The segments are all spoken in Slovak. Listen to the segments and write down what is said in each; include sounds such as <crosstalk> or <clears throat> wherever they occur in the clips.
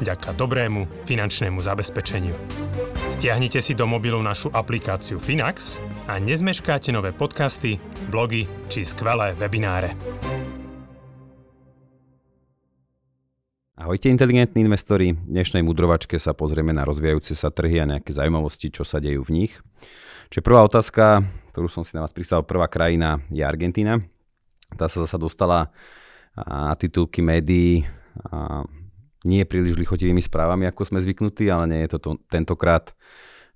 vďaka dobrému finančnému zabezpečeniu. Stiahnite si do mobilu našu aplikáciu Finax a nezmeškáte nové podcasty, blogy či skvelé webináre. Ahojte inteligentní investori, v dnešnej mudrovačke sa pozrieme na rozvíjajúce sa trhy a nejaké zaujímavosti, čo sa dejú v nich. Čiže prvá otázka, ktorú som si na vás pristal, prvá krajina je Argentína. Tá sa zasa dostala na titulky médií nie príliš lichotivými správami, ako sme zvyknutí, ale nie je to, to tentokrát,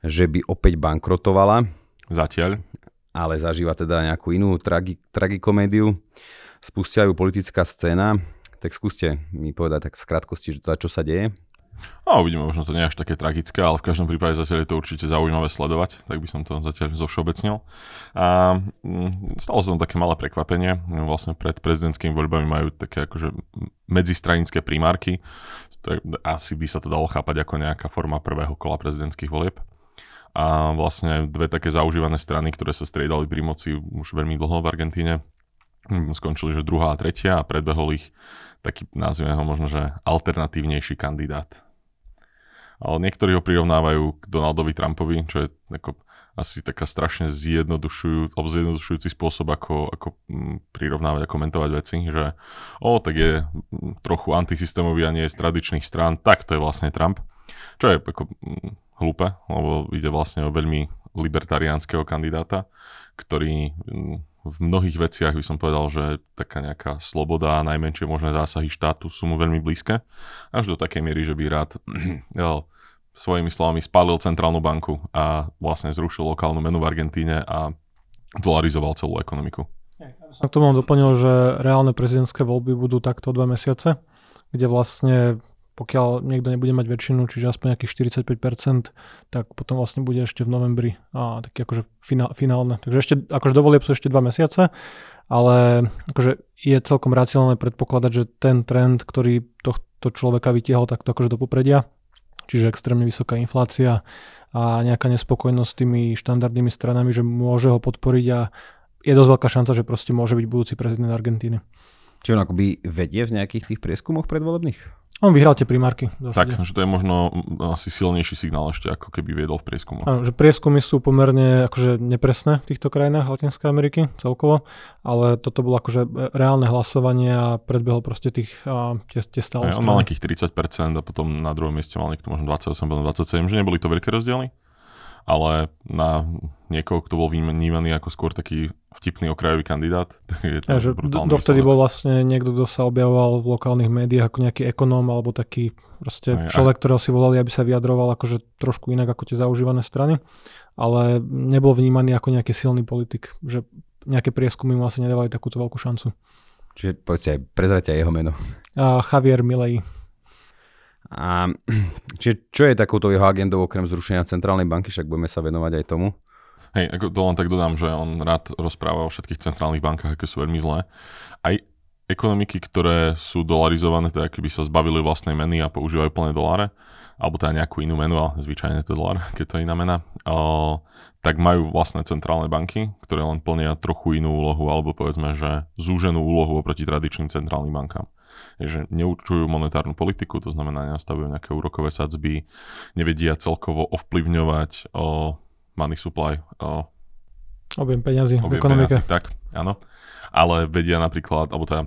že by opäť bankrotovala. Zatiaľ. Ale zažíva teda nejakú inú tragi, tragikomédiu. Spustia ju politická scéna, tak skúste mi povedať tak v skratkosti, že to, čo sa deje. A uvidíme, možno to nie je až také tragické, ale v každom prípade zatiaľ je to určite zaujímavé sledovať, tak by som to zatiaľ zovšeobecnil. A mm, stalo sa tam také malé prekvapenie, vlastne pred prezidentskými voľbami majú také akože medzistranické primárky, asi by sa to dalo chápať ako nejaká forma prvého kola prezidentských volieb. A vlastne dve také zaužívané strany, ktoré sa striedali pri moci už veľmi dlho v Argentíne, mm, skončili, že druhá a tretia a predbehol ich taký, nazvime ho možno, že alternatívnejší kandidát. Niektorí ho prirovnávajú k Donaldovi Trumpovi, čo je ako asi taká strašne zjednodušujú, alebo zjednodušujúci spôsob, ako, ako mm, prirovnávať a komentovať veci, že o, tak je mm, trochu antisystémový a nie je z tradičných strán, tak to je vlastne Trump. Čo je ako mm, hlúpe, lebo ide vlastne o veľmi libertariánskeho kandidáta, ktorý v mnohých veciach by som povedal, že taká nejaká sloboda a najmenšie možné zásahy štátu sú mu veľmi blízke. Až do takej miery, že by rád <clears throat> svojimi slovami spálil centrálnu banku a vlastne zrušil lokálnu menu v Argentíne a dolarizoval celú ekonomiku. A k tomu doplnil, že reálne prezidentské voľby budú takto dva mesiace, kde vlastne pokiaľ niekto nebude mať väčšinu, čiže aspoň nejakých 45%, tak potom vlastne bude ešte v novembri a taký akože finálne. Takže ešte, akože dovolie sú ešte dva mesiace, ale akože je celkom racionálne predpokladať, že ten trend, ktorý tohto človeka vytiahol takto akože do popredia, čiže extrémne vysoká inflácia a nejaká nespokojnosť s tými štandardnými stranami, že môže ho podporiť a je dosť veľká šanca, že proste môže byť budúci prezident Argentíny. Čiže on akoby vedie v nejakých tých prieskumoch predvolebných? On vyhral tie primárky. Tak, že to je možno asi silnejší signál ešte, ako keby viedol v prieskumu. Áno, že prieskumy sú pomerne akože nepresné v týchto krajinách Latinskej Ameriky celkovo, ale toto bolo akože reálne hlasovanie a predbehol proste tých, a, tie, tie stále On mal nejakých 30% a potom na druhom mieste mal niekto možno 28, potom 27, že neboli to veľké rozdiely? Ale na niekoho, kto bol vnímaný ako skôr taký vtipný okrajový kandidát, <laughs> tak je to ja, že Dovtedy bol vlastne niekto, kto sa objavoval v lokálnych médiách ako nejaký ekonóm alebo taký proste aj, človek, aj. ktorého si volali, aby sa vyjadroval akože trošku inak ako tie zaužívané strany, ale nebol vnímaný ako nejaký silný politik, že nejaké prieskumy mu asi nedávali takúto veľkú šancu. Čiže povedzte aj, prezrate aj jeho meno. A Javier Milei. A <clears throat> čiže čo je takouto jeho agendou okrem zrušenia centrálnej banky, však budeme sa venovať aj tomu? Hej, ako to len tak dodám, že on rád rozpráva o všetkých centrálnych bankách, aké sú veľmi zlé. Aj ekonomiky, ktoré sú dolarizované, teda keby sa zbavili vlastnej meny a používajú plné doláre, alebo teda nejakú inú menu, ale zvyčajne to dolár, keď to je iná mena, o, tak majú vlastné centrálne banky, ktoré len plnia trochu inú úlohu, alebo povedzme, že zúženú úlohu oproti tradičným centrálnym bankám že neurčujú monetárnu politiku, to znamená nastavujú nejaké úrokové sadzby, nevedia celkovo ovplyvňovať o money supply, o objem peňazí v ekonomike. Peňazí, tak, áno. Ale vedia napríklad, alebo teda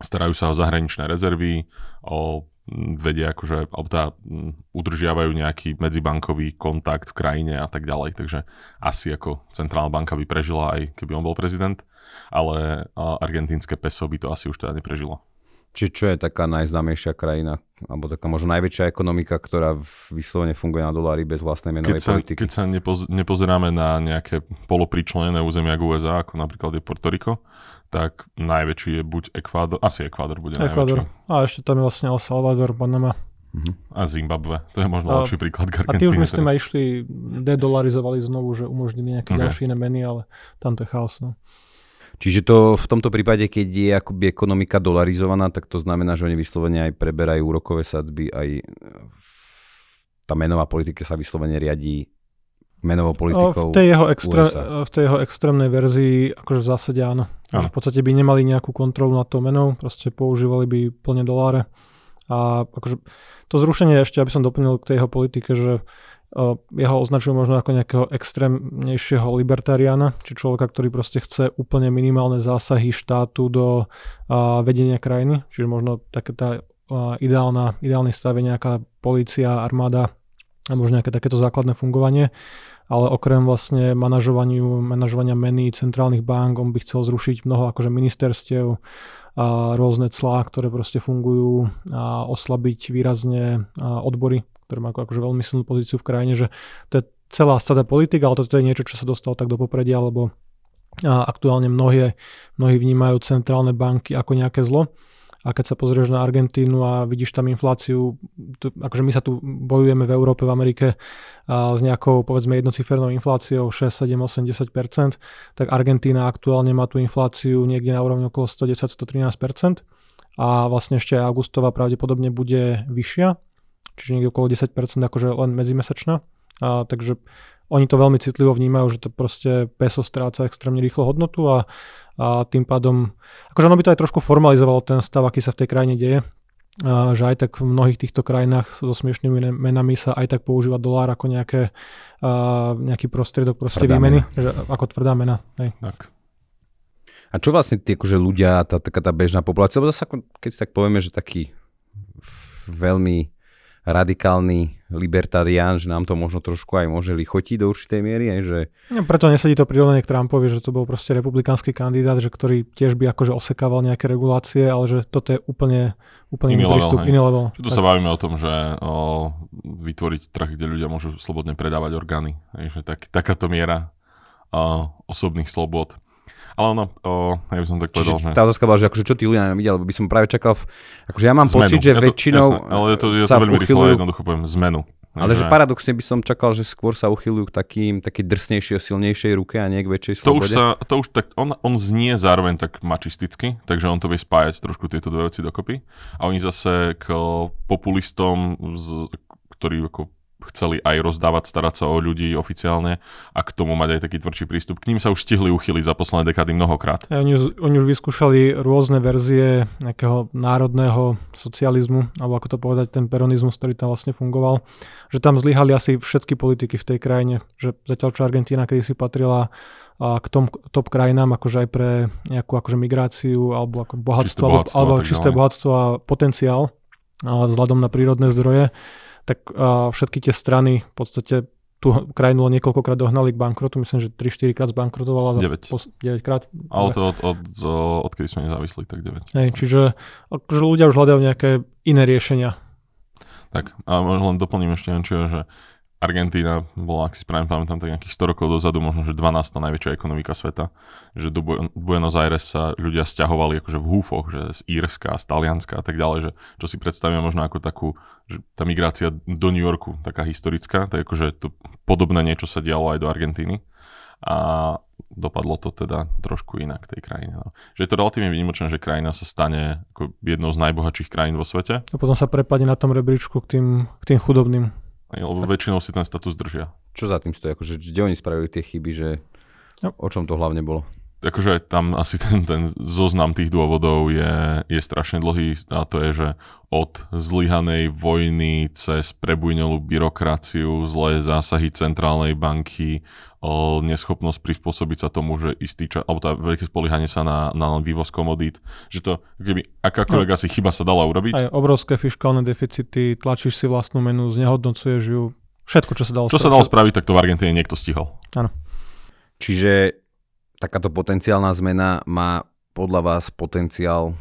starajú sa o zahraničné rezervy, o vedia akože, alebo teda udržiavajú nejaký medzibankový kontakt v krajine a tak ďalej, takže asi ako centrálna banka by prežila aj keby on bol prezident, ale argentínske peso by to asi už teda neprežilo. Či čo je taká najznámejšia krajina, alebo taká možno najväčšia ekonomika, ktorá vyslovene funguje na dolári bez vlastnej menovej keď sa, politiky? Keď sa nepoz, nepozeráme na nejaké polopričlenené územia USA, ako napríklad je Puerto Rico, tak najväčší je buď Ekvádor, asi Ekvádor bude Ekvádor. najväčší. A ešte tam je vlastne El Salvador, Panama. A Zimbabwe, to je možno A- lepší príklad k A tí už myslím aj išli, dedolarizovali znovu, že umožnili nejaké Ok. ďalšie iné meny, ale tam to je chaos. No. Čiže to v tomto prípade, keď je akoby ekonomika dolarizovaná, tak to znamená, že oni vyslovene aj preberajú úrokové sadzby, aj e, tá menová politika sa vyslovene riadí menovou politikou. v, tej jeho extré, USA. v tej jeho extrémnej verzii, akože v zásade áno. Áno. V podstate by nemali nejakú kontrolu nad tou menou, proste používali by plne doláre. A akože to zrušenie ešte, aby som doplnil k tej jeho politike, že o, jeho označujú možno ako nejakého extrémnejšieho libertariána, či človeka, ktorý proste chce úplne minimálne zásahy štátu do vedenia krajiny, čiže možno také tá ideálna, ideálny stav je nejaká polícia, armáda a možno nejaké takéto základné fungovanie. Ale okrem vlastne manažovaniu, manažovania meny centrálnych bank, on by chcel zrušiť mnoho akože ministerstiev a rôzne clá, ktoré proste fungujú a oslabiť výrazne odbory, ktoré majú akože veľmi silnú pozíciu v krajine, že to je celá sada politika, ale toto je niečo, čo sa dostalo tak do popredia, lebo aktuálne mnohé, mnohí vnímajú centrálne banky ako nejaké zlo. A keď sa pozrieš na Argentínu a vidíš tam infláciu, tu, akože my sa tu bojujeme v Európe, v Amerike a s nejakou povedzme jednocifernou infláciou 6, 7, 8, 10%, tak Argentína aktuálne má tú infláciu niekde na úrovni okolo 110-113% a vlastne ešte augustová pravdepodobne bude vyššia, čiže niekde okolo 10% akože len medzimesačná. A, takže oni to veľmi citlivo vnímajú, že to proste peso stráca extrémne rýchlo hodnotu a, a tým pádom, akože ono by to aj trošku formalizovalo ten stav, aký sa v tej krajine deje, a, že aj tak v mnohých týchto krajinách so smiešnými menami sa aj tak používa dolár ako nejaké, a, nejaký prostriedok proste Tvrdá výmeny, že, ako tvrdá mena. Hej. Tak. A čo vlastne tí akože ľudia, tá, taká tá bežná populácia, lebo zase keď si tak povieme, že taký veľmi radikálny libertarián, že nám to možno trošku aj môže lichotiť do určitej miery, aj že No, preto nesedí to prirovnanie k Trumpovi, že to bol proste republikánsky kandidát, že ktorý tiež by akože osekával nejaké regulácie, ale že toto je úplne, úplne Iný level, prístup, hej. iný level. Že tu sa bavíme o tom, že o, vytvoriť trh, kde ľudia môžu slobodne predávať orgány. Hej, že tak, takáto miera o, osobných slobod. Ale ono, o, ja by som tak povedal, že... Čiže tá otázka bola, že akože čo tí ľudia nevidia, lebo by som práve čakal, v, akože ja mám Zmenu. pocit, že Ja to- väčšinou jasné, ale to, ja to veľmi rýchlo uchylujú, jednoducho poviem, zmenu. ale že paradoxne by som čakal, že skôr sa uchylujú k takým, takej drsnejšej a silnejšej ruke a nie k väčšej To už slobode. sa, to už tak, on, on znie zároveň tak mačisticky, takže on to vie spájať trošku tieto dve veci dokopy. A oni zase k populistom, z, ktorí ako chceli aj rozdávať, starať sa o ľudí oficiálne a k tomu mať aj taký tvrdší prístup. K ním sa už stihli uchyliť za posledné dekády mnohokrát. Oni, už- oni už vyskúšali rôzne verzie nejakého národného socializmu, alebo ako to povedať, ten peronizmus, ktorý tam vlastne fungoval, že tam zlyhali asi všetky politiky v tej krajine, že zatiaľ čo Argentína kedy si patrila k tom top krajinám, akože aj pre nejakú akože migráciu alebo ako bohatstvo, alebo, bohatstvo alebo tak čisté ďalej. bohatstvo a potenciál a vzhľadom na prírodné zdroje, tak a všetky tie strany v podstate tú krajinu len niekoľkokrát dohnali k bankrotu, myslím, že 3-4 krát zbankrotovala. za 9. pos- 9 krát. Ale to od, od, od, odkedy sme nezávislí, tak 9. Hej, čiže akože ľudia už hľadajú nejaké iné riešenia. Tak a len doplním ešte niečo, že Argentína bola, ak si správne pamätám, tak nejakých 100 rokov dozadu, možno že 12. najväčšia ekonomika sveta. Že do Bu- Buenos Aires sa ľudia stiahovali akože v húfoch, že z Írska, z Talianska a tak ďalej, že čo si predstavíme možno ako takú, že tá migrácia do New Yorku, taká historická, tak akože to podobné niečo sa dialo aj do Argentíny. A dopadlo to teda trošku inak tej krajine. No. Že je to relatívne výnimočné, že krajina sa stane ako jednou z najbohatších krajín vo svete, A potom sa prepadne na tom rebríčku k tým, k tým chudobným. Lebo väčšinou si ten status držia. Čo za tým stojí? Akože, kde oni spravili tie chyby, že No. o čom to hlavne bolo? Akože tam asi ten, ten zoznam tých dôvodov je, je strašne dlhý a to je, že od zlyhanej vojny cez prebujnelú byrokraciu, zlé zásahy centrálnej banky, o neschopnosť prispôsobiť sa tomu, že istý čas, alebo tá veľké spoliehanie sa na, na vývoz komodít, že to keby akákoľvek asi chyba sa dala urobiť. Aj obrovské fiskálne deficity, tlačíš si vlastnú menu, znehodnocuješ ju, všetko, čo sa dalo Čo sa dalo spraviť, tak to v Argentíne niekto stihol. Čiže takáto potenciálna zmena má podľa vás potenciál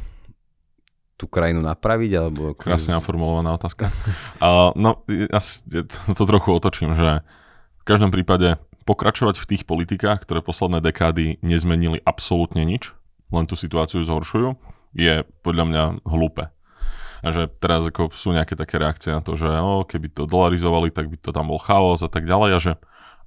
tú krajinu napraviť? Alebo Krásne naformulovaná otázka. <laughs> Uh, no, ja to trochu otočím, že v každom prípade pokračovať v tých politikách, ktoré posledné dekády nezmenili absolútne nič, len tú situáciu zhoršujú, je podľa mňa hlúpe. A že teraz ako sú nejaké také reakcie na to, že no, keby to dolarizovali, tak by to tam bol chaos a tak ďalej a že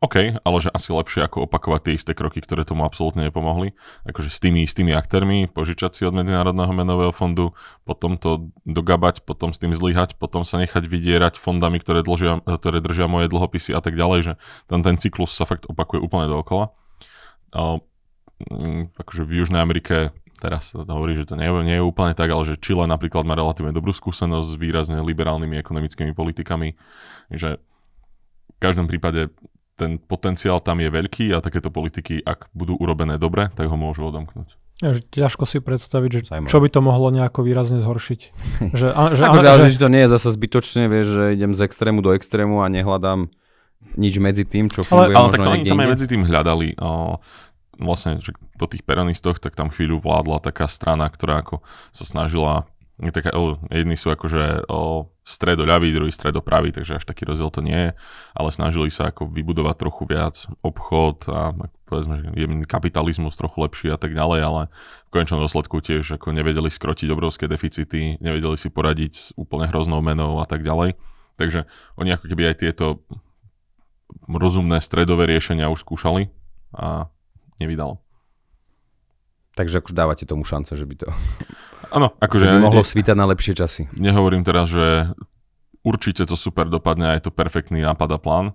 OK, ale že asi lepšie ako opakovať tie isté kroky, ktoré tomu absolútne nepomohli. Akože s tými istými aktérmi, požičať si od Medzinárodného menového fondu, potom to dogabať, potom s tým zlyhať, potom sa nechať vydierať fondami, ktoré, dlžia, ktoré držia moje dlhopisy a tak ďalej, že ten, ten cyklus sa fakt opakuje úplne dookola. A, mm, akože v Južnej Amerike teraz sa hovorí, že to nie, nie je úplne tak, ale že Chile napríklad má relatívne dobrú skúsenosť s výrazne liberálnymi ekonomickými politikami, že v každom prípade ten potenciál tam je veľký a takéto politiky, ak budú urobené dobre, tak ho môžu odomknúť. Ja, že ťažko si predstaviť, že čo by to mohlo nejako výrazne zhoršiť. <laughs> že, a, že, akože, ale že, že to nie je zase zbytočne, vieš, že idem z extrému do extrému a nehľadám nič medzi tým, čo funguje ale, ale tak oni tam aj medzi tým hľadali. O, vlastne že po tých peronistoch, tak tam chvíľu vládla taká strana, ktorá ako sa snažila taká, jedni sú akože o, stredo ľavý, druhý stredo pravý, takže až taký rozdiel to nie je, ale snažili sa ako vybudovať trochu viac obchod a povedzme, že jemný kapitalizmus trochu lepší a tak ďalej, ale v konečnom dôsledku tiež ako nevedeli skrotiť obrovské deficity, nevedeli si poradiť s úplne hroznou menou a tak ďalej. Takže oni ako keby aj tieto rozumné stredové riešenia už skúšali a nevydalo. Takže akože dávate tomu šance, že by to... Áno, akože... Že by mohlo svítať na lepšie časy. Nehovorím teraz, že určite to super dopadne a je to perfektný nápad a plán,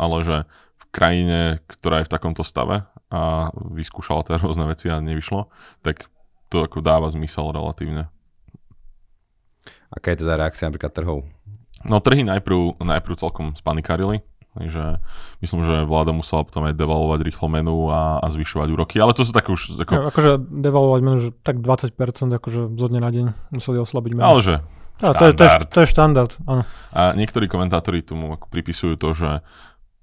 ale že v krajine, ktorá je v takomto stave a vyskúšala tie rôzne veci a nevyšlo, tak to ako dáva zmysel relatívne. Aká je teda reakcia napríklad trhov? No trhy najprv, najprv celkom spanikárili, Takže myslím, že vláda musela potom aj devalovať rýchlo menu a, a zvyšovať úroky, ale to sú také už... Ako... Ja, akože devalovať menu, že tak 20% akože zo dňa na deň museli oslabiť menu. Ale že ja, to, je, to, je, to je štandard, áno. A niektorí komentátori tomu ako pripisujú to, že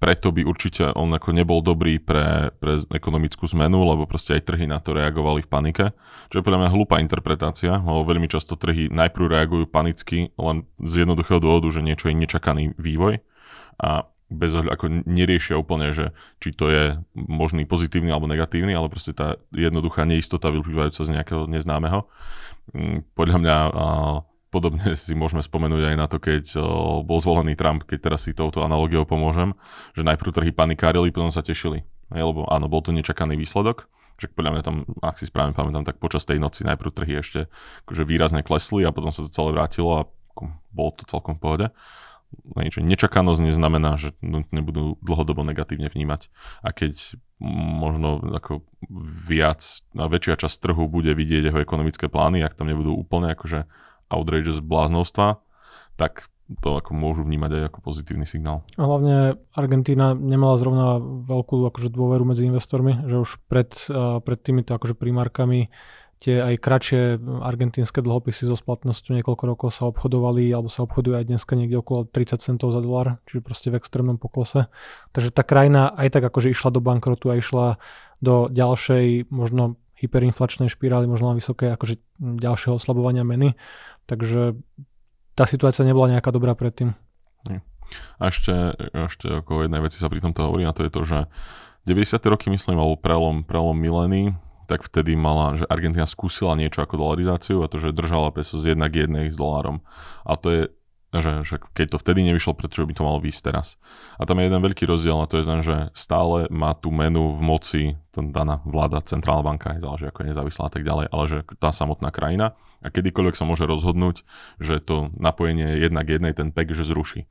preto by určite on ako nebol dobrý pre, pre ekonomickú zmenu, lebo proste aj trhy na to reagovali v panike. Čo je podľa mňa hlúpa interpretácia, lebo veľmi často trhy najprv reagujú panicky, len z jednoduchého dôvodu, že niečo je nečakaný vývoj. A bez ako neriešia úplne, že či to je možný pozitívny alebo negatívny, ale proste tá jednoduchá neistota vyplývajúca z nejakého neznámeho. Mm, podľa mňa podobne <laughs> si môžeme spomenúť aj na to, keď bol zvolený Trump, keď teraz si touto analogiou pomôžem, že najprv trhy panikárili, potom sa tešili. Lebo áno, bol to nečakaný výsledok, že podľa mňa tam, ak si správne pamätám, tak počas tej noci najprv trhy ešte akože výrazne klesli a potom sa to celé vrátilo a bolo to celkom v pohode nečakanosť neznamená, že nebudú dlhodobo negatívne vnímať. A keď možno ako viac, a väčšia časť trhu bude vidieť jeho ekonomické plány, ak tam nebudú úplne akože outrageous bláznostva, tak to ako môžu vnímať aj ako pozitívny signál. A hlavne Argentína nemala zrovna veľkú akože dôveru medzi investormi, že už pred, pred týmito akože primárkami tie aj kratšie argentínske dlhopisy so splatnosťou niekoľko rokov sa obchodovali alebo sa obchodujú aj dneska niekde okolo 30 centov za dolár, čiže proste v extrémnom poklese. Takže tá krajina aj tak akože išla do bankrotu a išla do ďalšej možno hyperinflačnej špirály, možno na vysoké akože ďalšieho oslabovania meny. Takže tá situácia nebola nejaká dobrá predtým. A ešte, ešte ako jednej veci sa pri tomto hovorí, a to je to, že 90. roky, myslím, alebo prelom, prelom milény, tak vtedy mala, že Argentina skúsila niečo ako dolarizáciu a to, že držala peso z 1 k 1 s dolárom. A to je, že, že keď to vtedy nevyšlo, prečo by to malo výjsť teraz. A tam je jeden veľký rozdiel a to je ten, že stále má tú menu v moci ten daná vláda, centrálna banka, záleží ako je nezávislá a tak ďalej, ale že tá samotná krajina a kedykoľvek sa môže rozhodnúť, že to napojenie 1 k 1 ten PEG, že zruší.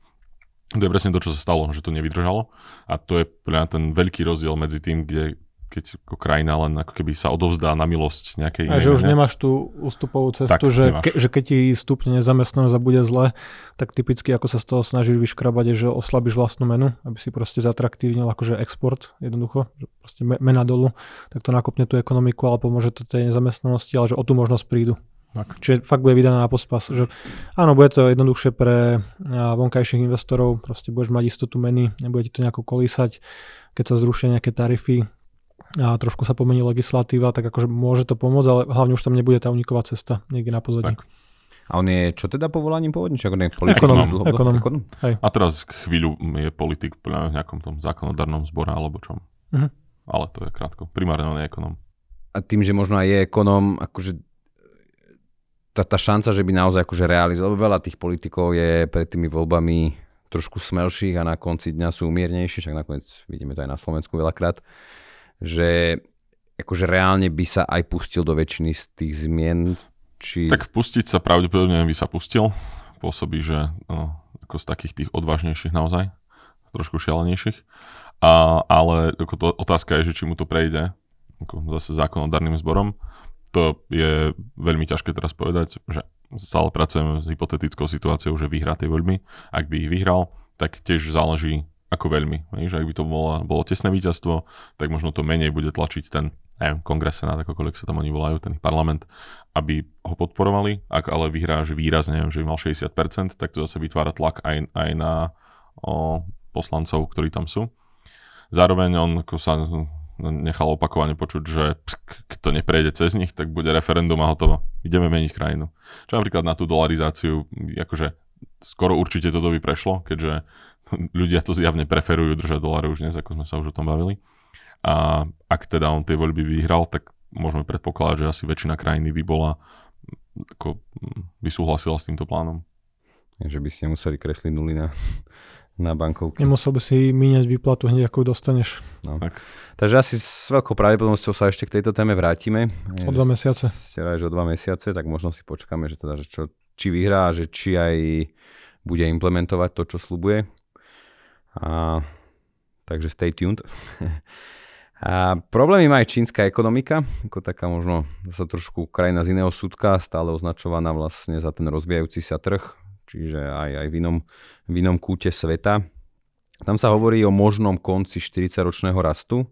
To je presne to, čo sa stalo, že to nevydržalo. A to je ten veľký rozdiel medzi tým, kde keď ako krajina len ako keby sa odovzdá na milosť nejakej A že už ne? nemáš tú ústupovú cestu, tak, že, ke, že keď ti stupne nezamestnanosť a bude zle, tak typicky ako sa z toho snažíš vyškrabať je, že oslabíš vlastnú menu, aby si proste zatraktívnil akože export jednoducho, že proste mena dolu, tak to nakopne tú ekonomiku, ale pomôže to tej nezamestnanosti, ale že o tú možnosť prídu. Tak. Čiže fakt bude vydaná na pospas. Že, áno, bude to jednoduchšie pre vonkajších investorov, proste budeš mať istotu meny, nebude ti to nejako kolísať, keď sa zrušia nejaké tarify, a trošku sa pomení legislatíva, tak akože môže to pomôcť, ale hlavne už tam nebude tá uniková cesta niekde na pozadí. Tak. A on je čo teda povolaním pôvodne? Ako je politik? Ekonom. ekonom. ekonom. Hej. A teraz chvíľu je politik v nejakom tom zákonodarnom zbore alebo čom. Uh-huh. Ale to je krátko. Primárne on je ekonom. A tým, že možno aj je ekonom, akože tá, tá šanca, že by naozaj akože realizoval, veľa tých politikov je pred tými voľbami trošku smelších a na konci dňa sú miernejší, však nakoniec vidíme to aj na Slovensku veľakrát, že akože reálne by sa aj pustil do väčšiny z tých zmien. Či... Tak pustiť sa pravdepodobne by sa pustil. Pôsobí, že no, ako z takých tých odvážnejších naozaj, trošku šialenejších. A, ale ako to, otázka je, že či mu to prejde ako zase zákonodárnym zborom to je veľmi ťažké teraz povedať, že stále pracujeme s hypotetickou situáciou, že vyhrá tie voľby. Ak by ich vyhral, tak tiež záleží ako veľmi. Že ak by to bolo, bolo tesné víťazstvo, tak možno to menej bude tlačiť ten neviem, kongres, senát, akokoľvek sa tam oni volajú, ten parlament, aby ho podporovali. Ak ale vyhrá, že výrazne, že by mal 60%, tak to zase vytvára tlak aj, aj na o, poslancov, ktorí tam sú. Zároveň on ako sa nechal opakovane počuť, že keď to neprejde cez nich, tak bude referendum a hotovo. Ideme meniť krajinu. Čo napríklad na tú dolarizáciu, akože skoro určite toto by prešlo, keďže ľudia to zjavne preferujú držať dolare už dnes, ako sme sa už o tom bavili. A ak teda on tie voľby vyhral, tak môžeme predpokladať, že asi väčšina krajiny by bola ako, by súhlasila s týmto plánom. Že by ste museli kresliť nuly na na bankovke. Nemusel by si míňať výplatu hneď, ako ju dostaneš. No. Tak. Takže asi s veľkou pravdepodobnosťou sa ešte k tejto téme vrátime. O dva mesiace. Ste že o dva mesiace, tak možno si počkáme, že teda, že čo, či vyhrá, že či aj bude implementovať to, čo slubuje. A, takže stay tuned. <laughs> A problémy má aj čínska ekonomika, ako taká možno sa trošku krajina z iného súdka, stále označovaná vlastne za ten rozvíjajúci sa trh, čiže aj, aj v, inom, v inom kúte sveta. Tam sa hovorí o možnom konci 40-ročného rastu.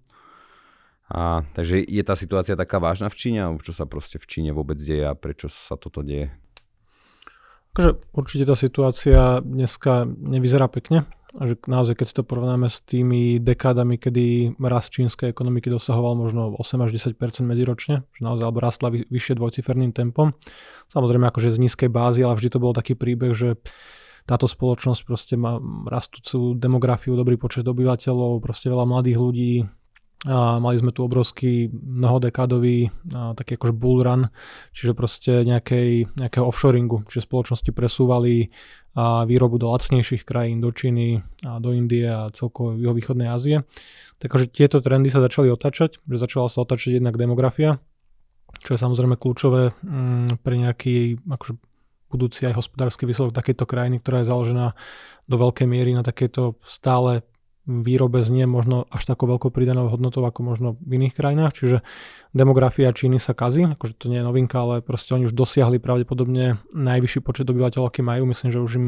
A, takže je tá situácia taká vážna v Číne, čo sa proste v Číne vôbec deje a prečo sa toto deje? Takže určite tá situácia dneska nevyzerá pekne že naozaj keď si to porovnáme s tými dekádami, kedy rast čínskej ekonomiky dosahoval možno 8 až 10% medziročne, že naozaj alebo rastla vy, vyššie dvojciferným tempom. Samozrejme akože z nízkej bázy, ale vždy to bol taký príbeh, že táto spoločnosť proste má rastúcu demografiu, dobrý počet obyvateľov, proste veľa mladých ľudí, a mali sme tu obrovský mnohodekádový a, taký akože bull run, čiže proste nejakej, nejakého offshoringu, čiže spoločnosti presúvali a výrobu do lacnejších krajín, do Číny a do Indie a celkovo východnej Ázie. Takže tieto trendy sa začali otačať, že začala sa otačať jednak demografia, čo je samozrejme kľúčové mm, pre nejaký akože budúci aj hospodársky výsledok takéto krajiny, ktorá je založená do veľkej miery na takéto stále výrobe znie možno až takou veľkou pridanou hodnotou ako možno v iných krajinách, čiže demografia Číny sa kazí, akože to nie je novinka, ale proste oni už dosiahli pravdepodobne najvyšší počet obyvateľov, aký majú, myslím, že už im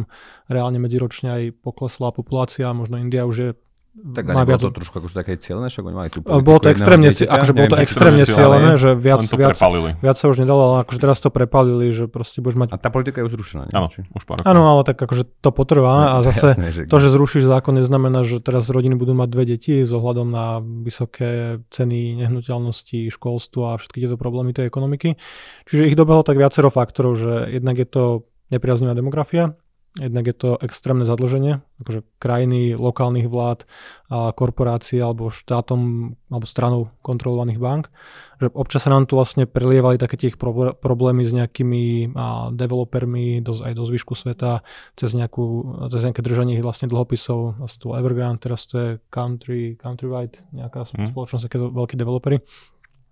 reálne medziročne aj poklesla populácia, možno India už je tak a viac... to trošku akože také cieľné, však oni mali tú Bolo to extrémne, dieťaťa, akože bolo to extrémne cieľené, že viac, viac, viac sa už nedalo, ale akože teraz to prepalili, že proste budeš mať... A tá politika je už zrušená, Áno, už pár Áno, ale tak akože to potrvá no, a zase jasné, že... to, že zrušíš zákon, neznamená, že teraz rodiny budú mať dve deti s ohľadom na vysoké ceny nehnuteľnosti, školstvo a všetky tieto problémy tej ekonomiky. Čiže ich dobehlo tak viacero faktorov, že jednak je to nepriaznivá demografia, Jednak je to extrémne zadlženie, akože krajiny, lokálnych vlád, a korporácií alebo štátom alebo stranou kontrolovaných bank. Že občas sa nám tu vlastne prelievali také tie problémy s nejakými a, developermi do, aj do zvyšku sveta cez, nejakú, cez nejaké držanie vlastne dlhopisov. Vlastne tu Evergrande, teraz to je Country, Countrywide, nejaká mm. spoločnosť, také veľkí developery.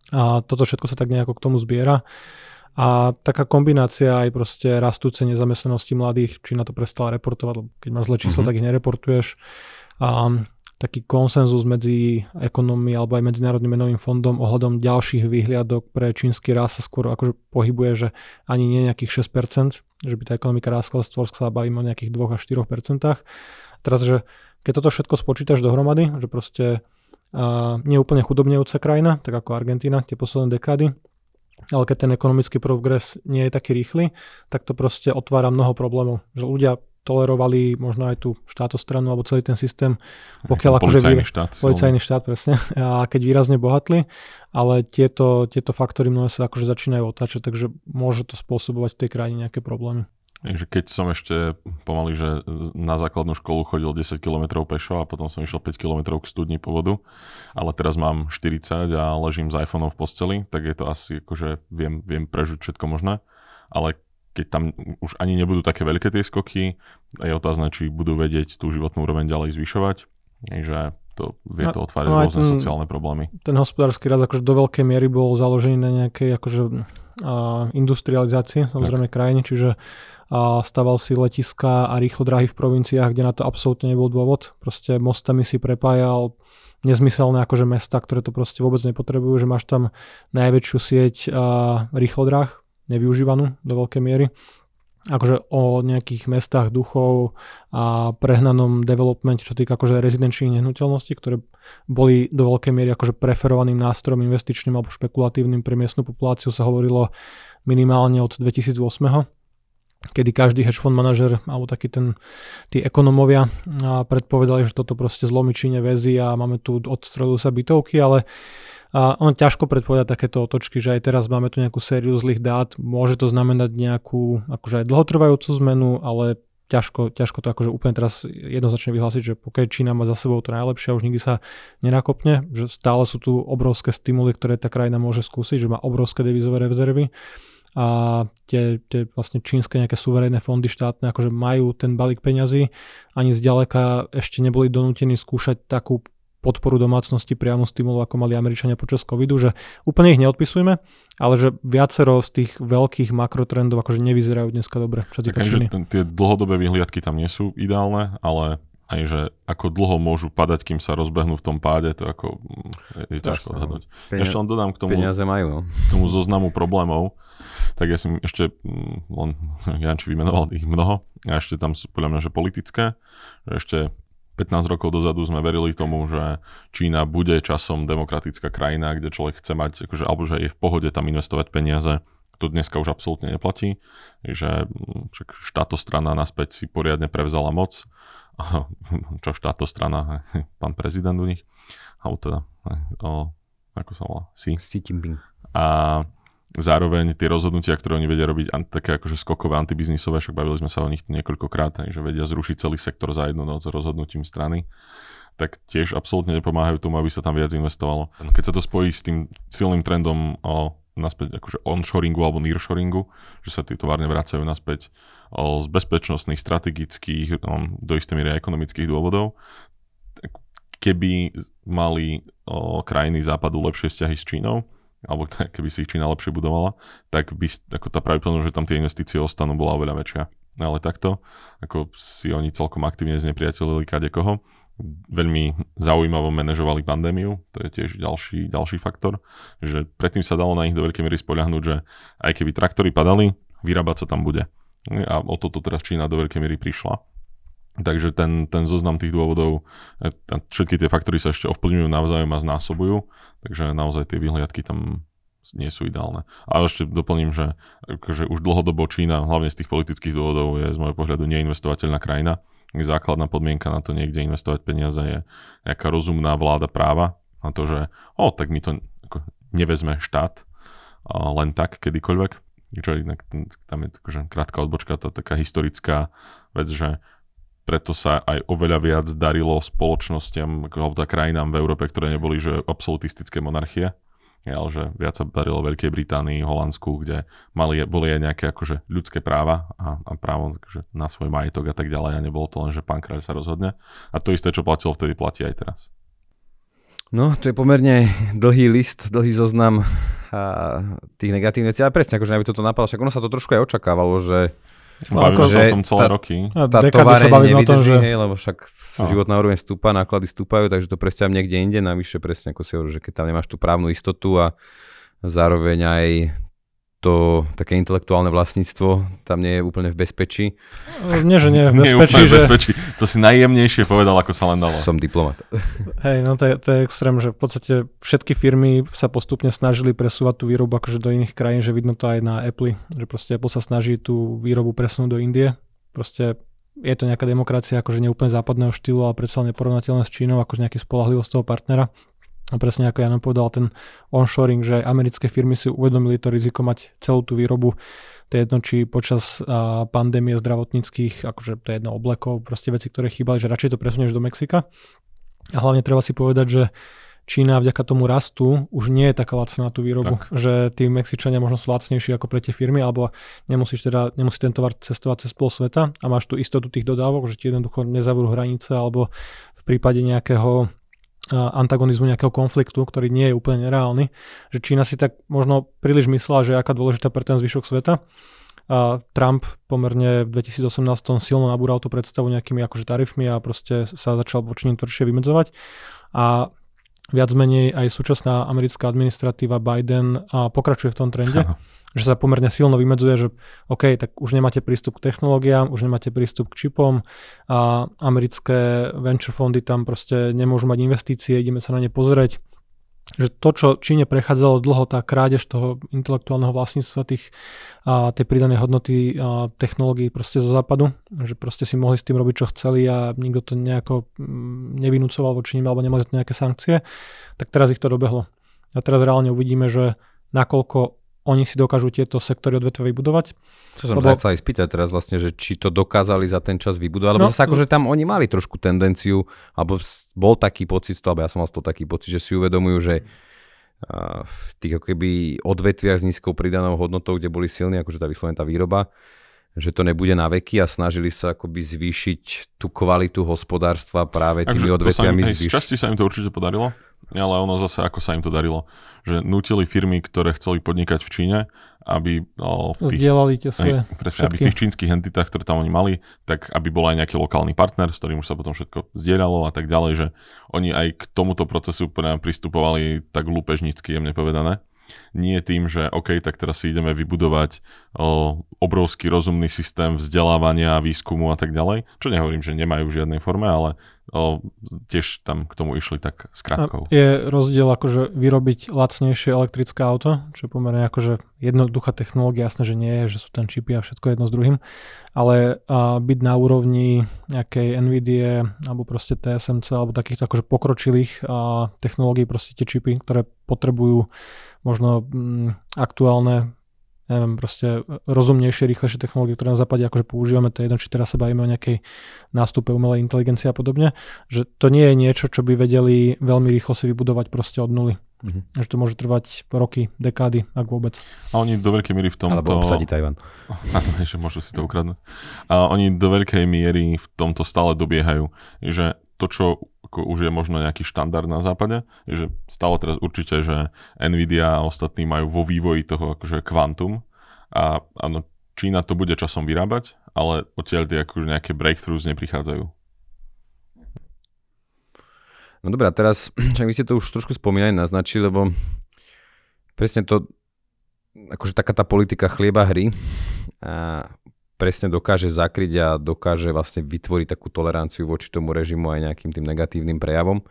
A toto všetko sa tak nejako k tomu zbiera. A taká kombinácia aj proste rastúce nezamestnanosti mladých, či na to prestala reportovať, lebo keď máš zle číslo, mm-hmm. tak ich nereportuješ. A taký konsenzus medzi ekonommi alebo aj Medzinárodným menovým fondom ohľadom ďalších výhliadok pre čínsky rast sa skôr akože pohybuje, že ani nie nejakých 6%, že by tá ekonomika rástla, skôr sa bavíme o nejakých 2 až 4%. Teraz, že keď toto všetko spočítaš dohromady, že proste uh, nie úplne chudobnejúca krajina, tak ako Argentína tie posledné dekády, ale keď ten ekonomický progres nie je taký rýchly, tak to proste otvára mnoho problémov. Že ľudia tolerovali možno aj tú štátostranu alebo celý ten systém, pokiaľ akože policajný štát. Policajný štát, presne. <laughs> A keď výrazne bohatli, ale tieto, tieto faktory mnohé sa akože začínajú otáčať, takže môže to spôsobovať v tej krajine nejaké problémy. Takže keď som ešte pomaly, že na základnú školu chodil 10 km pešo a potom som išiel 5 km k studni po vodu, ale teraz mám 40 a ležím s iPhoneom v posteli, tak je to asi akože viem, viem prežiť všetko možné. Ale keď tam už ani nebudú také veľké tie skoky, je otázne, či budú vedieť tú životnú úroveň ďalej zvyšovať. Takže to vie to otvárať no, rôzne ten, sociálne problémy. Ten hospodársky rast akože do veľkej miery bol založený na nejakej akože, a, industrializácii samozrejme tak. krajiny, čiže a staval si letiska a rýchlo dráhy v provinciách, kde na to absolútne nebol dôvod. Proste mostami si prepájal nezmyselné akože mesta, ktoré to proste vôbec nepotrebujú, že máš tam najväčšiu sieť rýchlo dráh, nevyužívanú do veľkej miery. Akože o nejakých mestách duchov a prehnanom development, čo týka akože rezidenčných nehnuteľností, ktoré boli do veľkej miery akože preferovaným nástrojom investičným alebo špekulatívnym pre miestnu populáciu sa hovorilo minimálne od 2008 kedy každý hedge fund manažer alebo taký ten, tí ekonomovia predpovedali, že toto proste zlomí Číne väzy a máme tu odstrelujú sa bytovky, ale a on ťažko predpovedať takéto otočky, že aj teraz máme tu nejakú sériu zlých dát, môže to znamenať nejakú akože aj dlhotrvajúcu zmenu, ale ťažko, ťažko to akože úplne teraz jednoznačne vyhlásiť, že pokiaľ Čína má za sebou to najlepšie a už nikdy sa nenakopne, že stále sú tu obrovské stimuly, ktoré tá krajina môže skúsiť, že má obrovské devizové rezervy a tie, tie vlastne čínske nejaké suverénne fondy štátne akože majú ten balík peňazí, ani zďaleka ešte neboli donútení skúšať takú podporu domácnosti priamo stimulu, ako mali Američania počas covidu, že úplne ich neodpisujeme, ale že viacero z tých veľkých makrotrendov akože nevyzerajú dneska dobre. Čo tak, že ten, tie dlhodobé vyhliadky tam nie sú ideálne, ale aj že ako dlho môžu padať, kým sa rozbehnú v tom páde, to ako mm, je, je ťažko no. odhadnúť. Penia- ešte len dodám k tomu, majú, no. k tomu zoznamu problémov, tak ja som ešte, mm, len <laughs> Janči vymenoval ich mnoho, a ešte tam sú podľa mňa, že politické, že ešte 15 rokov dozadu sme verili tomu, že Čína bude časom demokratická krajina, kde človek chce mať, akože, alebo že je v pohode tam investovať peniaze. To dneska už absolútne neplatí, že mm, štátostrana naspäť si poriadne prevzala moc čo štáto strana, pán prezident u nich, alebo teda, o, ako sa volá, si. Xi Jinping. A zároveň tie rozhodnutia, ktoré oni vedia robiť, také akože skokové antibiznisové, však bavili sme sa o nich niekoľkokrát, že vedia zrušiť celý sektor za jednu noc rozhodnutím strany, tak tiež absolútne nepomáhajú tomu, aby sa tam viac investovalo. Keď sa to spojí s tým silným trendom o naspäť akože onshoringu alebo nearshoringu, že sa tie továrne vracajú naspäť z bezpečnostných, strategických, do istej miery ekonomických dôvodov. Keby mali krajiny západu lepšie vzťahy s Čínou, alebo keby si ich Čína lepšie budovala, tak by ako tá pravdepodobnosť, že tam tie investície ostanú, bola oveľa väčšia. Ale takto, ako si oni celkom aktívne znepriateľili kadekoho, veľmi zaujímavo manažovali pandémiu, to je tiež ďalší, ďalší faktor, že predtým sa dalo na nich do veľkej miery spoľahnúť, že aj keby traktory padali, vyrábať sa tam bude. A o toto teraz Čína do veľkej miery prišla. Takže ten, ten zoznam tých dôvodov, e, všetky tie faktory sa ešte ovplyvňujú navzájom a znásobujú, takže naozaj tie vyhliadky tam nie sú ideálne. A ešte doplním, že že už dlhodobo Čína, hlavne z tých politických dôvodov, je z môjho pohľadu neinvestovateľná krajina základná podmienka na to niekde investovať peniaze je nejaká rozumná vláda práva na to, že o, tak mi to nevezme štát len tak kedykoľvek. Čo inak tam je akože krátka odbočka, to taká historická vec, že preto sa aj oveľa viac darilo spoločnostiam alebo tá krajinám v Európe, ktoré neboli že absolutistické monarchie, ale že viac sa darilo Veľkej Británii, Holandsku, kde mali, boli aj nejaké akože ľudské práva a, a právo akože na svoj majetok a tak ďalej a nebolo to len, že pán kráľ sa rozhodne. A to isté, čo platilo vtedy, platí aj teraz. No, to je pomerne dlhý list, dlhý zoznam a tých negatívnych vecí. Ale presne, akože by toto napadlo, však ono sa to trošku aj očakávalo, že Bavíme sa o tom celé tá, roky. Tá továreň nevydrží, o tom, že... hej, lebo však no. životná úroveň stúpa, náklady stúpajú, takže to presťahujem niekde inde, navyše presne ako si hovorí, že keď tam nemáš tú právnu istotu a zároveň aj to také intelektuálne vlastníctvo tam nie je úplne v bezpečí. Nie, že nie je v bezpečí. <laughs> Nie je že... v bezpečí. To si najjemnejšie povedal, ako sa len dalo. Som diplomat. <laughs> Hej, no to je, to je extrém, že v podstate všetky firmy sa postupne snažili presúvať tú výrobu akože do iných krajín, že vidno to aj na Apple, že proste Apple sa snaží tú výrobu presunúť do Indie. Proste je to nejaká demokracia akože neúplne západného štýlu, ale predsa neporovnateľné s Čínou, akože nejaký spolahlivosť toho partnera. A presne ako Jano povedal, ten onshoring, že americké firmy si uvedomili to riziko mať celú tú výrobu, to je jedno, či počas a, pandémie zdravotníckých, akože to je jedno oblekov, proste veci, ktoré chýbali, že radšej to presunieš do Mexika. A hlavne treba si povedať, že Čína vďaka tomu rastu už nie je taká lacná na tú výrobu, tak. že tí Mexičania možno sú lacnejší ako pre tie firmy, alebo nemusíš teda, nemusí ten tovar cestovať cez pol sveta a máš tu istotu tých dodávok, že ti jednoducho nezavrú hranice, alebo v prípade nejakého antagonizmu nejakého konfliktu, ktorý nie je úplne nereálny, že Čína si tak možno príliš myslela, že je aká dôležitá pre ten zvyšok sveta. A Trump pomerne v 2018 silno nabúral tú predstavu nejakými akože tarifmi a proste sa začal voči ním tvrdšie vymedzovať. A viac menej aj súčasná americká administratíva Biden pokračuje v tom trende. Aha že sa pomerne silno vymedzuje, že OK, tak už nemáte prístup k technológiám, už nemáte prístup k čipom a americké venture fondy tam proste nemôžu mať investície, ideme sa na ne pozrieť. Že to, čo Číne prechádzalo dlho, tá krádež toho intelektuálneho vlastníctva tých, a tej pridanej hodnoty a technológií proste zo západu, že proste si mohli s tým robiť, čo chceli a nikto to nejako mm, nevynúcoval voči nim alebo nemali nejaké sankcie, tak teraz ich to dobehlo. A teraz reálne uvidíme, že nakoľko oni si dokážu tieto sektory odvetve vybudovať. To som lebo... sa aj spýtať teraz vlastne, že či to dokázali za ten čas vybudovať, lebo no, zase akože tam oni mali trošku tendenciu, alebo bol taký pocit, alebo ja som mal z toho taký pocit, že si uvedomujú, že v tých ako keby odvetviach s nízkou pridanou hodnotou, kde boli silní, akože tá vyslovená tá výroba, že to nebude na veky a snažili sa akoby zvýšiť tú kvalitu hospodárstva práve tými Takže odvetviami. Z časti sa im to určite podarilo, ale ono zase ako sa im to darilo že nutili firmy, ktoré chceli podnikať v Číne, aby o, v tých, tie svoje aj, presne, aby v tých čínskych entitách, ktoré tam oni mali, tak aby bol aj nejaký lokálny partner, s ktorým už sa potom všetko zdieľalo a tak ďalej, že oni aj k tomuto procesu pristupovali tak lúpežnícky, jemne povedané. Nie tým, že OK, tak teraz si ideme vybudovať o, obrovský rozumný systém vzdelávania, výskumu a tak ďalej. Čo nehovorím, že nemajú v žiadnej forme, ale o, tiež tam k tomu išli tak skrátkou. Je rozdiel akože vyrobiť lacnejšie elektrické auto, čo je pomerne akože jednoduchá technológia, jasné, že nie je, že sú tam čipy a všetko jedno s druhým, ale a, byť na úrovni nejakej NVIDIA alebo proste TSMC alebo takýchto akože pokročilých a, technológií, proste tie čipy, ktoré potrebujú možno m, mm, aktuálne neviem, proste rozumnejšie, rýchlejšie technológie, ktoré na západe akože používame, to je jedno, či teraz sa bavíme o nejakej nástupe umelej inteligencie a podobne, že to nie je niečo, čo by vedeli veľmi rýchlo si vybudovať proste od nuly. Mm-hmm. Že to môže trvať roky, dekády, ak vôbec. A oni do veľkej miery v tomto... Alebo obsadí Tajvan. <laughs> Áno, že môžu si to ukradnúť. A oni do veľkej miery v tomto stále dobiehajú. Že to, čo ako už je možno nejaký štandard na západe, je, stále teraz určite, že Nvidia a ostatní majú vo vývoji toho akože kvantum a áno, Čína to bude časom vyrábať, ale odtiaľ tie akože nejaké breakthroughs neprichádzajú. No dobré, a teraz, <clears throat> však vy ste to už trošku spomínali, naznačili, lebo presne to, akože taká tá politika chlieba hry, a presne dokáže zakryť a dokáže vlastne vytvoriť takú toleranciu voči tomu režimu aj nejakým tým negatívnym prejavom.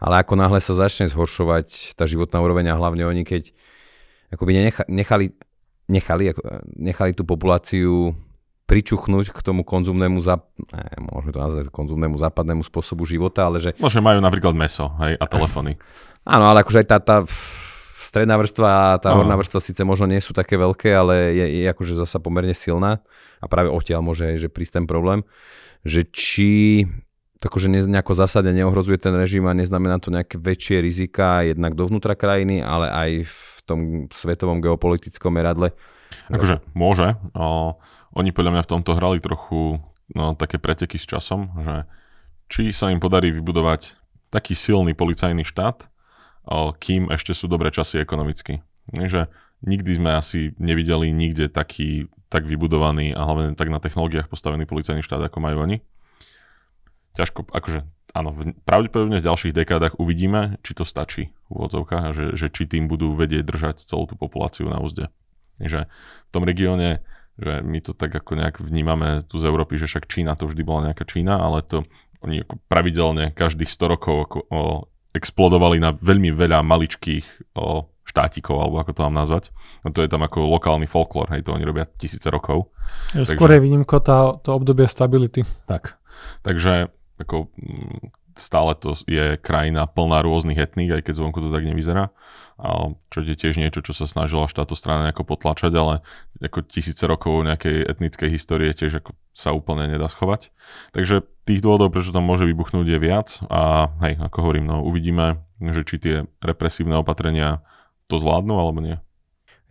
Ale ako náhle sa začne zhoršovať tá životná úroveň a hlavne oni, keď akoby nechali, nechali, nechali tú populáciu pričuchnúť k tomu konzumnému, zap... ne, môžeme to nazvať konzumnému západnému spôsobu života, ale že... No, že majú napríklad meso hej, a telefóny. <laughs> Áno, ale akože aj tá, tá stredná vrstva a tá horná vrstva síce možno nie sú také veľké, ale je, je akože zasa pomerne silná a práve odtiaľ môže že prísť ten problém, že či to akože nejako zásadne neohrozuje ten režim a neznamená to nejaké väčšie rizika jednak dovnútra krajiny, ale aj v tom svetovom geopolitickom meradle. Akože môže. O, oni podľa mňa v tomto hrali trochu no, také preteky s časom, že či sa im podarí vybudovať taký silný policajný štát, o, kým ešte sú dobré časy ekonomicky. Takže nikdy sme asi nevideli nikde taký tak vybudovaný a hlavne tak na technológiách postavený policajný štát, ako majú oni. Ťažko, akože áno, pravdepodobne v ďalších dekádach uvidíme, či to stačí v úvodzovkách, že, že či tým budú vedieť držať celú tú populáciu na úzde. Že v tom regióne, že my to tak ako nejak vnímame tu z Európy, že však Čína to vždy bola nejaká Čína, ale to oni ako pravidelne každých 100 rokov ako, o, explodovali na veľmi veľa maličkých o, štátikov, alebo ako to mám nazvať. No to je tam ako lokálny folklór, hej, to oni robia tisíce rokov. Je Takže, skôr je výnimko tá, to obdobie stability. Tak. Takže ako mm, stále to je krajina plná rôznych etník, aj keď zvonku to tak nevyzerá. A čo je tiež niečo, čo sa snažila štátu strana nejako potlačať, ale ako tisíce rokov nejakej etnickej histórie tiež ako sa úplne nedá schovať. Takže tých dôvodov, prečo tam môže vybuchnúť je viac a hej, ako hovorím, no uvidíme, že či tie represívne opatrenia to zvládnu alebo nie.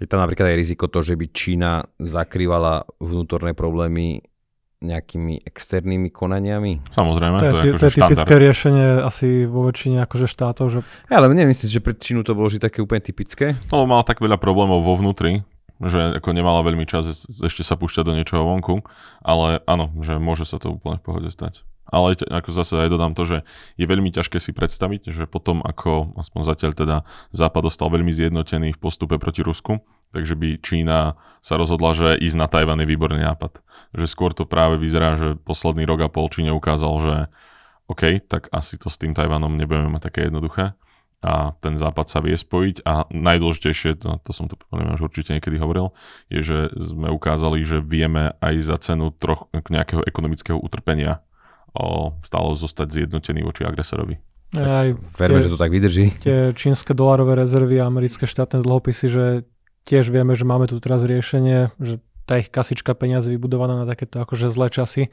Je tam napríklad aj riziko to, že by Čína zakrývala vnútorné problémy nejakými externými konaniami? Samozrejme, To je, to je, to je akože typické riešenie asi vo väčšine akože štátov, že Ja, ale nemyslíš, že pre Čínu to bolo že také úplne typické? No, mala tak veľa problémov vo vnútri, že ako nemala veľmi čas ešte sa púšťať do niečoho vonku, ale áno, že môže sa to úplne v pohode stať. Ale ako zase aj dodám to, že je veľmi ťažké si predstaviť, že potom ako, aspoň zatiaľ teda, Západ ostal veľmi zjednotený v postupe proti Rusku, takže by Čína sa rozhodla, že ísť na Tajvan je výborný nápad. Že skôr to práve vyzerá, že posledný rok a pol Číne ukázal, že OK, tak asi to s tým Tajvanom nebudeme mať také jednoduché a ten západ sa vie spojiť a najdôležitejšie, to, to som to poviem, už určite niekedy hovoril, je, že sme ukázali, že vieme aj za cenu troch nejakého ekonomického utrpenia o, stále zostať zjednotený voči agresorovi. aj Verme, tie, že to tak vydrží. tie čínske dolárové rezervy a americké štátne dlhopisy, že tiež vieme, že máme tu teraz riešenie, že tá ich kasička peniazy vybudovaná na takéto akože zlé časy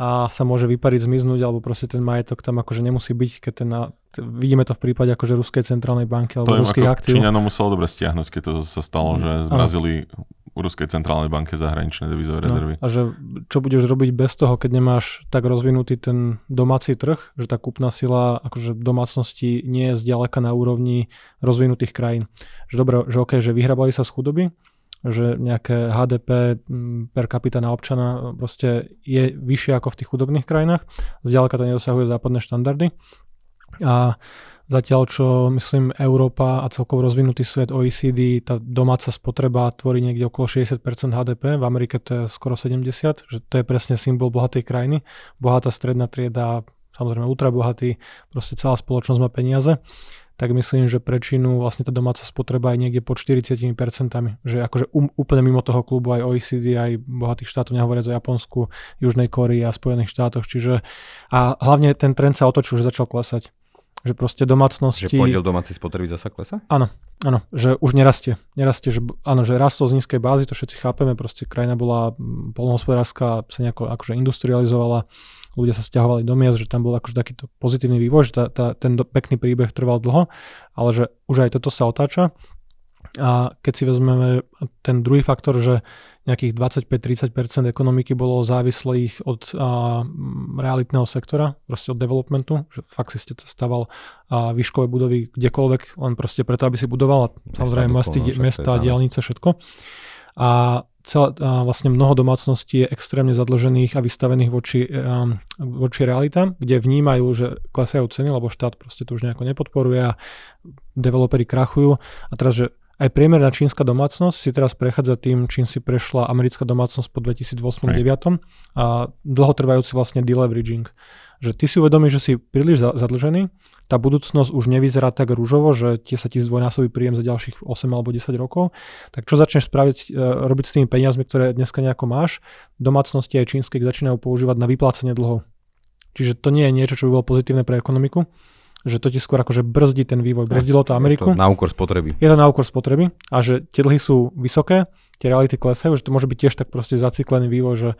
a sa môže vypariť, zmiznúť, alebo proste ten majetok tam akože nemusí byť, keď ten, na, vidíme to v prípade akože Ruskej centrálnej banky To alebo im ruských aktív. Číňanom muselo dobre stiahnuť, keď to sa stalo, že zmrazili u Ruskej centrálnej banke zahraničné devizové rezervy. No, a že čo budeš robiť bez toho, keď nemáš tak rozvinutý ten domáci trh, že tá kúpna sila akože domácnosti nie je zďaleka na úrovni rozvinutých krajín. Že dobre, že OK, že vyhrabali sa z chudoby, že nejaké HDP per capita na občana proste je vyššie ako v tých chudobných krajinách. Zďaleka to nedosahuje západné štandardy. A Zatiaľ, čo myslím Európa a celkovo rozvinutý svet OECD, tá domáca spotreba tvorí niekde okolo 60% HDP, v Amerike to je skoro 70, že to je presne symbol bohatej krajiny. Bohatá stredná trieda, samozrejme ultrabohatý, proste celá spoločnosť má peniaze tak myslím, že pre Čínu vlastne tá domáca spotreba je niekde pod 40%, že akože um, úplne mimo toho klubu aj OECD, aj bohatých štátov, nehovoriac o Japonsku, Južnej Kórii a Spojených štátoch, čiže a hlavne ten trend sa otočil, že začal klesať že proste domácnosti... Že podiel domácej spotreby zasa klesa? Áno, áno, že už nerastie. Nerastie, že áno, že rastol z nízkej bázy, to všetci chápeme, proste krajina bola polnohospodárska, sa nejako akože industrializovala, ľudia sa stiahovali do miest, že tam bol akože takýto pozitívny vývoj, že tá, tá, ten do, pekný príbeh trval dlho, ale že už aj toto sa otáča. A keď si vezmeme ten druhý faktor, že nejakých 25-30% ekonomiky bolo závislých od a, realitného sektora, proste od developmentu, že fakt si ste stával a, výškové budovy kdekoľvek, len proste preto, aby si budoval, samozrejme mesta, mesta diálnice, všetko. A celé, a vlastne mnoho domácností je extrémne zadlžených a vystavených voči, a, voči realitám, kde vnímajú, že klesajú ceny, lebo štát proste to už nejako nepodporuje a developeri krachujú. A teraz, že aj priemerná čínska domácnosť si teraz prechádza tým, čím si prešla americká domácnosť po 2008-2009 a dlhotrvajúci vlastne deleveraging. Že ty si uvedomíš, že si príliš zadlžený, tá budúcnosť už nevyzerá tak rúžovo, že tie sa ti zdvojnásobí príjem za ďalších 8 alebo 10 rokov, tak čo začneš spraviť, robiť s tými peniazmi, ktoré dneska nejako máš? Domácnosti aj čínske začínajú používať na vyplácanie dlhov. Čiže to nie je niečo, čo by bolo pozitívne pre ekonomiku, že to ti skôr akože brzdí ten vývoj. Brzdilo to Ameriku. Je to na úkor spotreby. Je to na úkor spotreby a že tie dlhy sú vysoké, tie reality klesajú, že to môže byť tiež tak proste zaciklený vývoj, že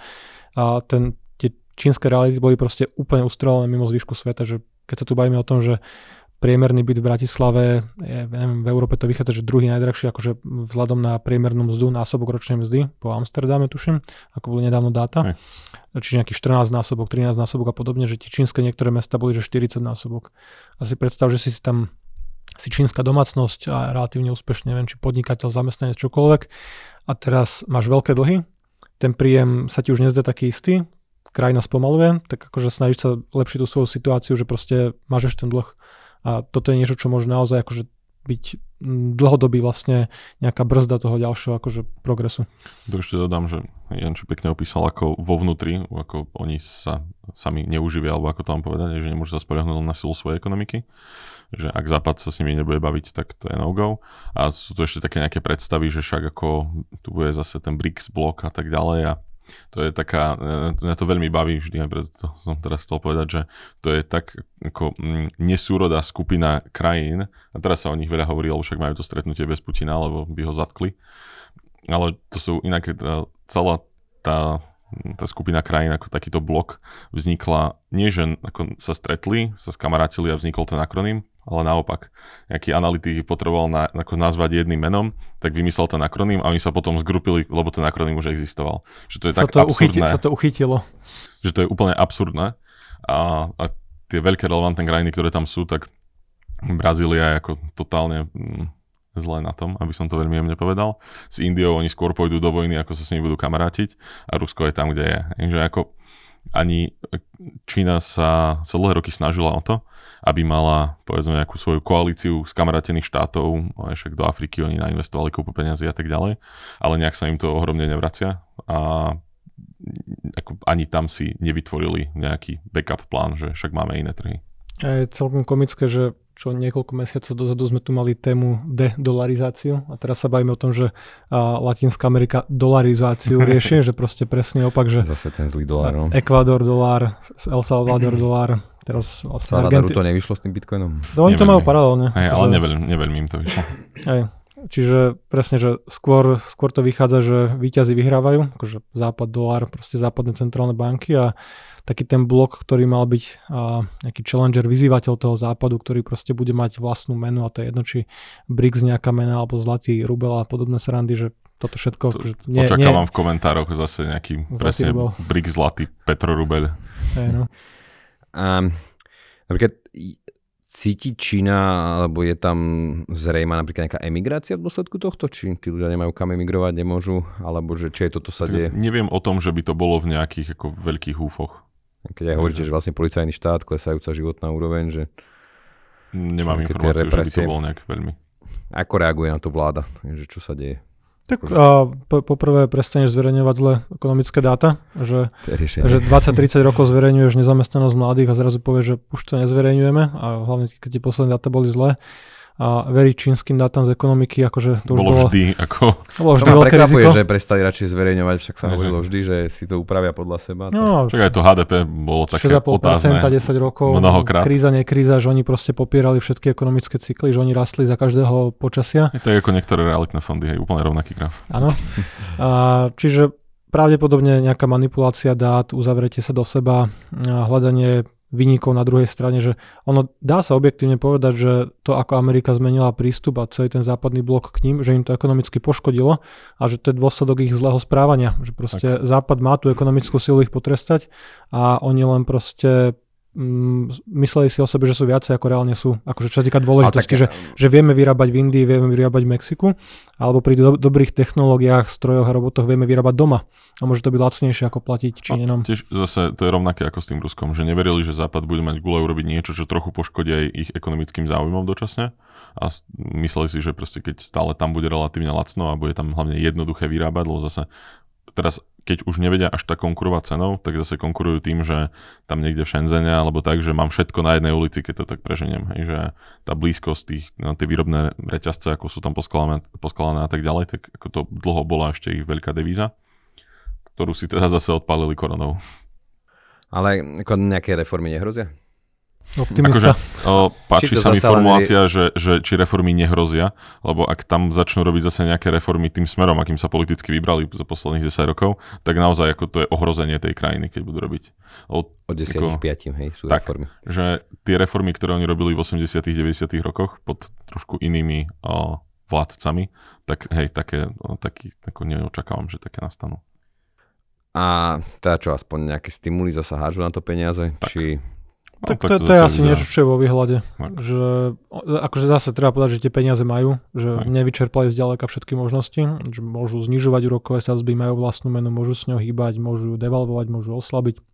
a ten, tie čínske reality boli proste úplne ustrelené mimo zvyšku sveta, že keď sa tu bavíme o tom, že priemerný byt v Bratislave, je, neviem, v Európe to vychádza, že druhý najdrahší, akože vzhľadom na priemernú mzdu, násobok ročnej mzdy, po Amsterdame tuším, ako boli nedávno dáta, Hej. čiže nejaký 14 násobok, 13 násobok a podobne, že tie čínske niektoré mesta boli, že 40 násobok. A si predstav, že si si tam si čínska domácnosť a relatívne úspešne, neviem, či podnikateľ, zamestnanec, čokoľvek a teraz máš veľké dlhy, ten príjem sa ti už nezdá taký istý, krajina spomaluje, tak akože snažíš sa lepšiť tú svoju situáciu, že proste máš ten dlh a toto je niečo, čo môže naozaj akože byť dlhodobý vlastne nejaká brzda toho ďalšieho akože progresu. To ešte dodám, že Janči pekne opísal, ako vo vnútri, ako oni sa sami neuživia, alebo ako to mám povedať, že nemôžu sa spoliahnuť na silu svojej ekonomiky že ak Západ sa s nimi nebude baviť, tak to je no-go. A sú to ešte také nejaké predstavy, že však ako tu bude zase ten BRICS blok a tak ďalej a to je taká, mňa to veľmi baví vždy, aj preto to som teraz chcel povedať, že to je tak ako mm, nesúrodá skupina krajín, a teraz sa o nich veľa hovorí, lebo však majú to stretnutie bez Putina, lebo by ho zatkli, ale to sú inak celá tá tá skupina krajín ako takýto blok vznikla, nie že ako sa stretli, sa skamarátili a vznikol ten akronym, ale naopak. Nejaký analytik potreboval na, ako nazvať jedným menom, tak vymyslel ten akroným a oni sa potom zgrupili, lebo ten akroným už existoval. Že to je sa tak to absurdné. Uchyti, sa to uchytilo. Že to je úplne absurdné. A, a tie veľké relevantné krajiny, ktoré tam sú, tak Brazília je ako totálne mm, zle na tom, aby som to veľmi jemne povedal. S Indiou oni skôr pôjdu do vojny, ako sa s nimi budú kamarátiť a Rusko je tam, kde je. Takže ako ani Čína sa celé roky snažila o to, aby mala povedzme nejakú svoju koalíciu z kamarátených štátov, však do Afriky oni nainvestovali kúpu peniazy a tak ďalej, ale nejak sa im to ohromne nevracia a ako ani tam si nevytvorili nejaký backup plán, že však máme iné trhy. A je celkom komické, že čo niekoľko mesiacov dozadu sme tu mali tému dedolarizáciu a teraz sa bavíme o tom, že a, Latinská Amerika dolarizáciu rieši, <laughs> že proste presne opak, že Zase ten zlý dolár, no. Ekvádor dolár, El Salvador dolár, teraz vlastne Salvadoru Argenti- to nevyšlo s tým bitcoinom? No, oni to majú paralelne. Hej, ale že- neveľmi, neveľmi im to vyšlo. Hej. Čiže presne, že skôr, skôr to vychádza, že výťazí vyhrávajú, akože západ, dolár, proste západné centrálne banky a taký ten blok, ktorý mal byť a, nejaký challenger, vyzývateľ toho západu, ktorý proste bude mať vlastnú menu a to je jedno, či BRICS nejaká mena alebo zlatý rubel a podobné srandy, že toto všetko... To, že nie, nie, očakávam v komentároch zase nejaký Zlatý presne rubel. brik zlatý Petrorubeľ. hej, no. A napríklad cíti Čína, alebo je tam zrejma napríklad nejaká emigrácia v dôsledku tohto? Či tí ľudia nemajú kam emigrovať, nemôžu? Alebo že či je toto sa deje? Neviem o tom, že by to bolo v nejakých ako veľkých úfoch. Keď aj hovoríte, že vlastne policajný štát, klesajúca životná úroveň, že Nemám informáciu, že by to bolo nejak veľmi. ako reaguje na to vláda? Že čo sa deje? Tak a po, poprvé prestaneš zverejňovať zle ekonomické dáta, že že 20-30 rokov zverejňuješ nezamestnanosť mladých a zrazu povieš, že už to nezverejňujeme a hlavne keď tie posledné dáta boli zlé a veriť čínskym dátam z ekonomiky, akože to Bolo bolo, vždy ako... to bolo To vždy ma veľké prekvapuje, riziko. že prestali radšej zverejňovať, však sa Hej, hovorilo vždy, že si to upravia podľa seba. No, Však aj to HDP bolo také 6,5% otázne. 10 rokov, mnohokrát. kríza, nie kríza, že oni proste popierali všetky ekonomické cykly, že oni rastli za každého počasia. Je to ako niektoré realitné fondy, hej, úplne rovnaký graf. Áno. A, čiže pravdepodobne nejaká manipulácia dát, uzavretie sa do seba, hľadanie vynikov na druhej strane, že ono dá sa objektívne povedať, že to, ako Amerika zmenila prístup a celý ten západný blok k ním, že im to ekonomicky poškodilo a že to je dôsledok ich zlého správania. Že proste tak. Západ má tú ekonomickú silu ich potrestať a oni len proste mm, mysleli si o sebe, že sú viacej ako reálne sú. Akože čo sa týka dôležitosti, že že vieme vyrábať v Indii, vieme vyrábať v Mexiku, alebo pri do- dobrých technológiách, strojoch a robotoch vieme vyrábať doma. A môže to byť lacnejšie ako platiť Číňanom. Tiež zase to je rovnaké ako s tým Ruskom, že neverili, že Západ bude mať gule urobiť niečo, čo trochu poškodí aj ich ekonomickým záujmom dočasne. A mysleli si, že proste keď stále tam bude relatívne lacno a bude tam hlavne jednoduché vyrábať, lebo zase teraz keď už nevedia až tak konkurovať cenou, tak zase konkurujú tým, že tam niekde v Shenzene alebo tak, že mám všetko na jednej ulici, keď to tak preženiem. Hej, že tá blízkosť tých, no, tie výrobné reťazce, ako sú tam poskladané, poskladané a tak ďalej, tak ako to dlho bola ešte ich veľká devíza, ktorú si teda zase odpálili koronou. Ale ako nejaké reformy nehrozia? Optimista. O, páči sa mi formulácia, že, že či reformy nehrozia, lebo ak tam začnú robiť zase nejaké reformy tým smerom, akým sa politicky vybrali za posledných 10 rokov, tak naozaj ako to je ohrozenie tej krajiny, keď budú robiť. O, Od 10 Ako- 5, hej, sú tak. reformy. že tie reformy, ktoré oni robili v 80 90 rokoch pod trošku inými o, vládcami, tak hej, také, o, taký, ako neočakávam, že také nastanú. A teda čo, aspoň nejaké stimuly zasa hážu na to peniaze? Tak. Či Tak to, to je zatiaľ asi vyzerá. niečo, čo je vo výhľade. Tak. Že, akože zase treba povedať, že tie peniaze majú, že Tak. nevyčerpali zďaleka všetky možnosti, že môžu znižovať úrokové sadzby, majú vlastnú menu, môžu s ňou hýbať, môžu devalvovať, môžu oslabiť.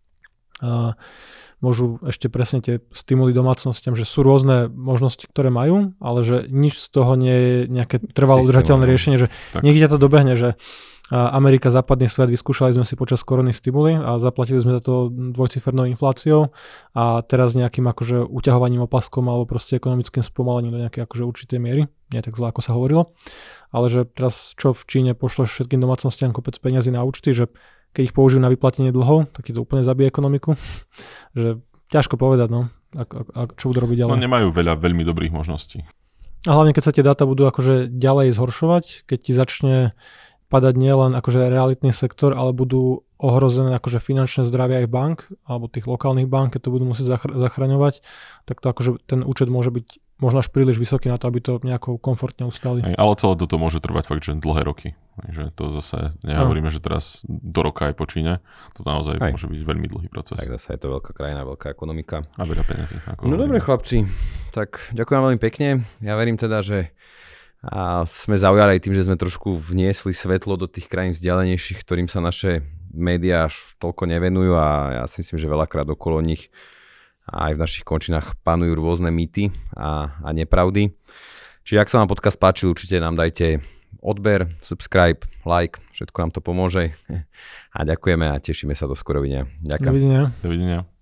A môžu ešte presne tie stimuly domácnostiam, že sú rôzne možnosti, ktoré majú, ale že nič z toho nie je nejaké trvalo udržateľné Systémové. riešenie, že Tak. niekde ťa to dobehne, že a Amerika, západný svet, vyskúšali sme si počas korony stimuly a zaplatili sme za to dvojcifernou infláciou a teraz nejakým akože uťahovaním opaskom alebo proste ekonomickým spomalením do nejakej akože určitej miery, nie tak zle ako sa hovorilo, ale že teraz čo v Číne pošleš všetkým domácnostiam kopec peniazy na účty, že keď ich použijú na vyplatenie dlhov, tak to úplne zabije ekonomiku, <laughs> že ťažko povedať, no, ak, ak, čo budú robiť No ďalej. nemajú veľa veľmi dobrých možností. A hlavne, keď sa tie dáta budú akože ďalej zhoršovať, keď ti začne padať nielen akože realitný sektor, ale budú ohrozené akože finančné zdravie aj bank, alebo tých lokálnych bank, keď to budú musieť zachr- zachraňovať, tak to akože ten účet môže byť možno až príliš vysoký na to, aby to nejako komfortne ustali. Hej, ale celé toto môže trvať fakt, že dlhé roky. Takže to zase nehovoríme, že teraz do roka aj počíne. To naozaj Hej. môže byť veľmi dlhý proces. Tak zase je to veľká krajina, veľká ekonomika. A veľa peniazy. Ako No dobre chlapci, tak ďakujem veľmi pekne. Ja verím teda, že a sme zaujali aj tým, že sme trošku vniesli svetlo do tých krajín vzdialenejších, ktorým sa naše médiá až toľko nevenujú a ja si myslím, že veľakrát okolo nich a aj v našich končinách panujú rôzne mýty a, a nepravdy. Čiže ak sa vám podcast páčil, určite nám dajte odber, subscribe, like, všetko nám to pomôže. <laughs> A ďakujeme a tešíme sa do skorovenia. Ďakujem. Dovidenia. Dovidenia.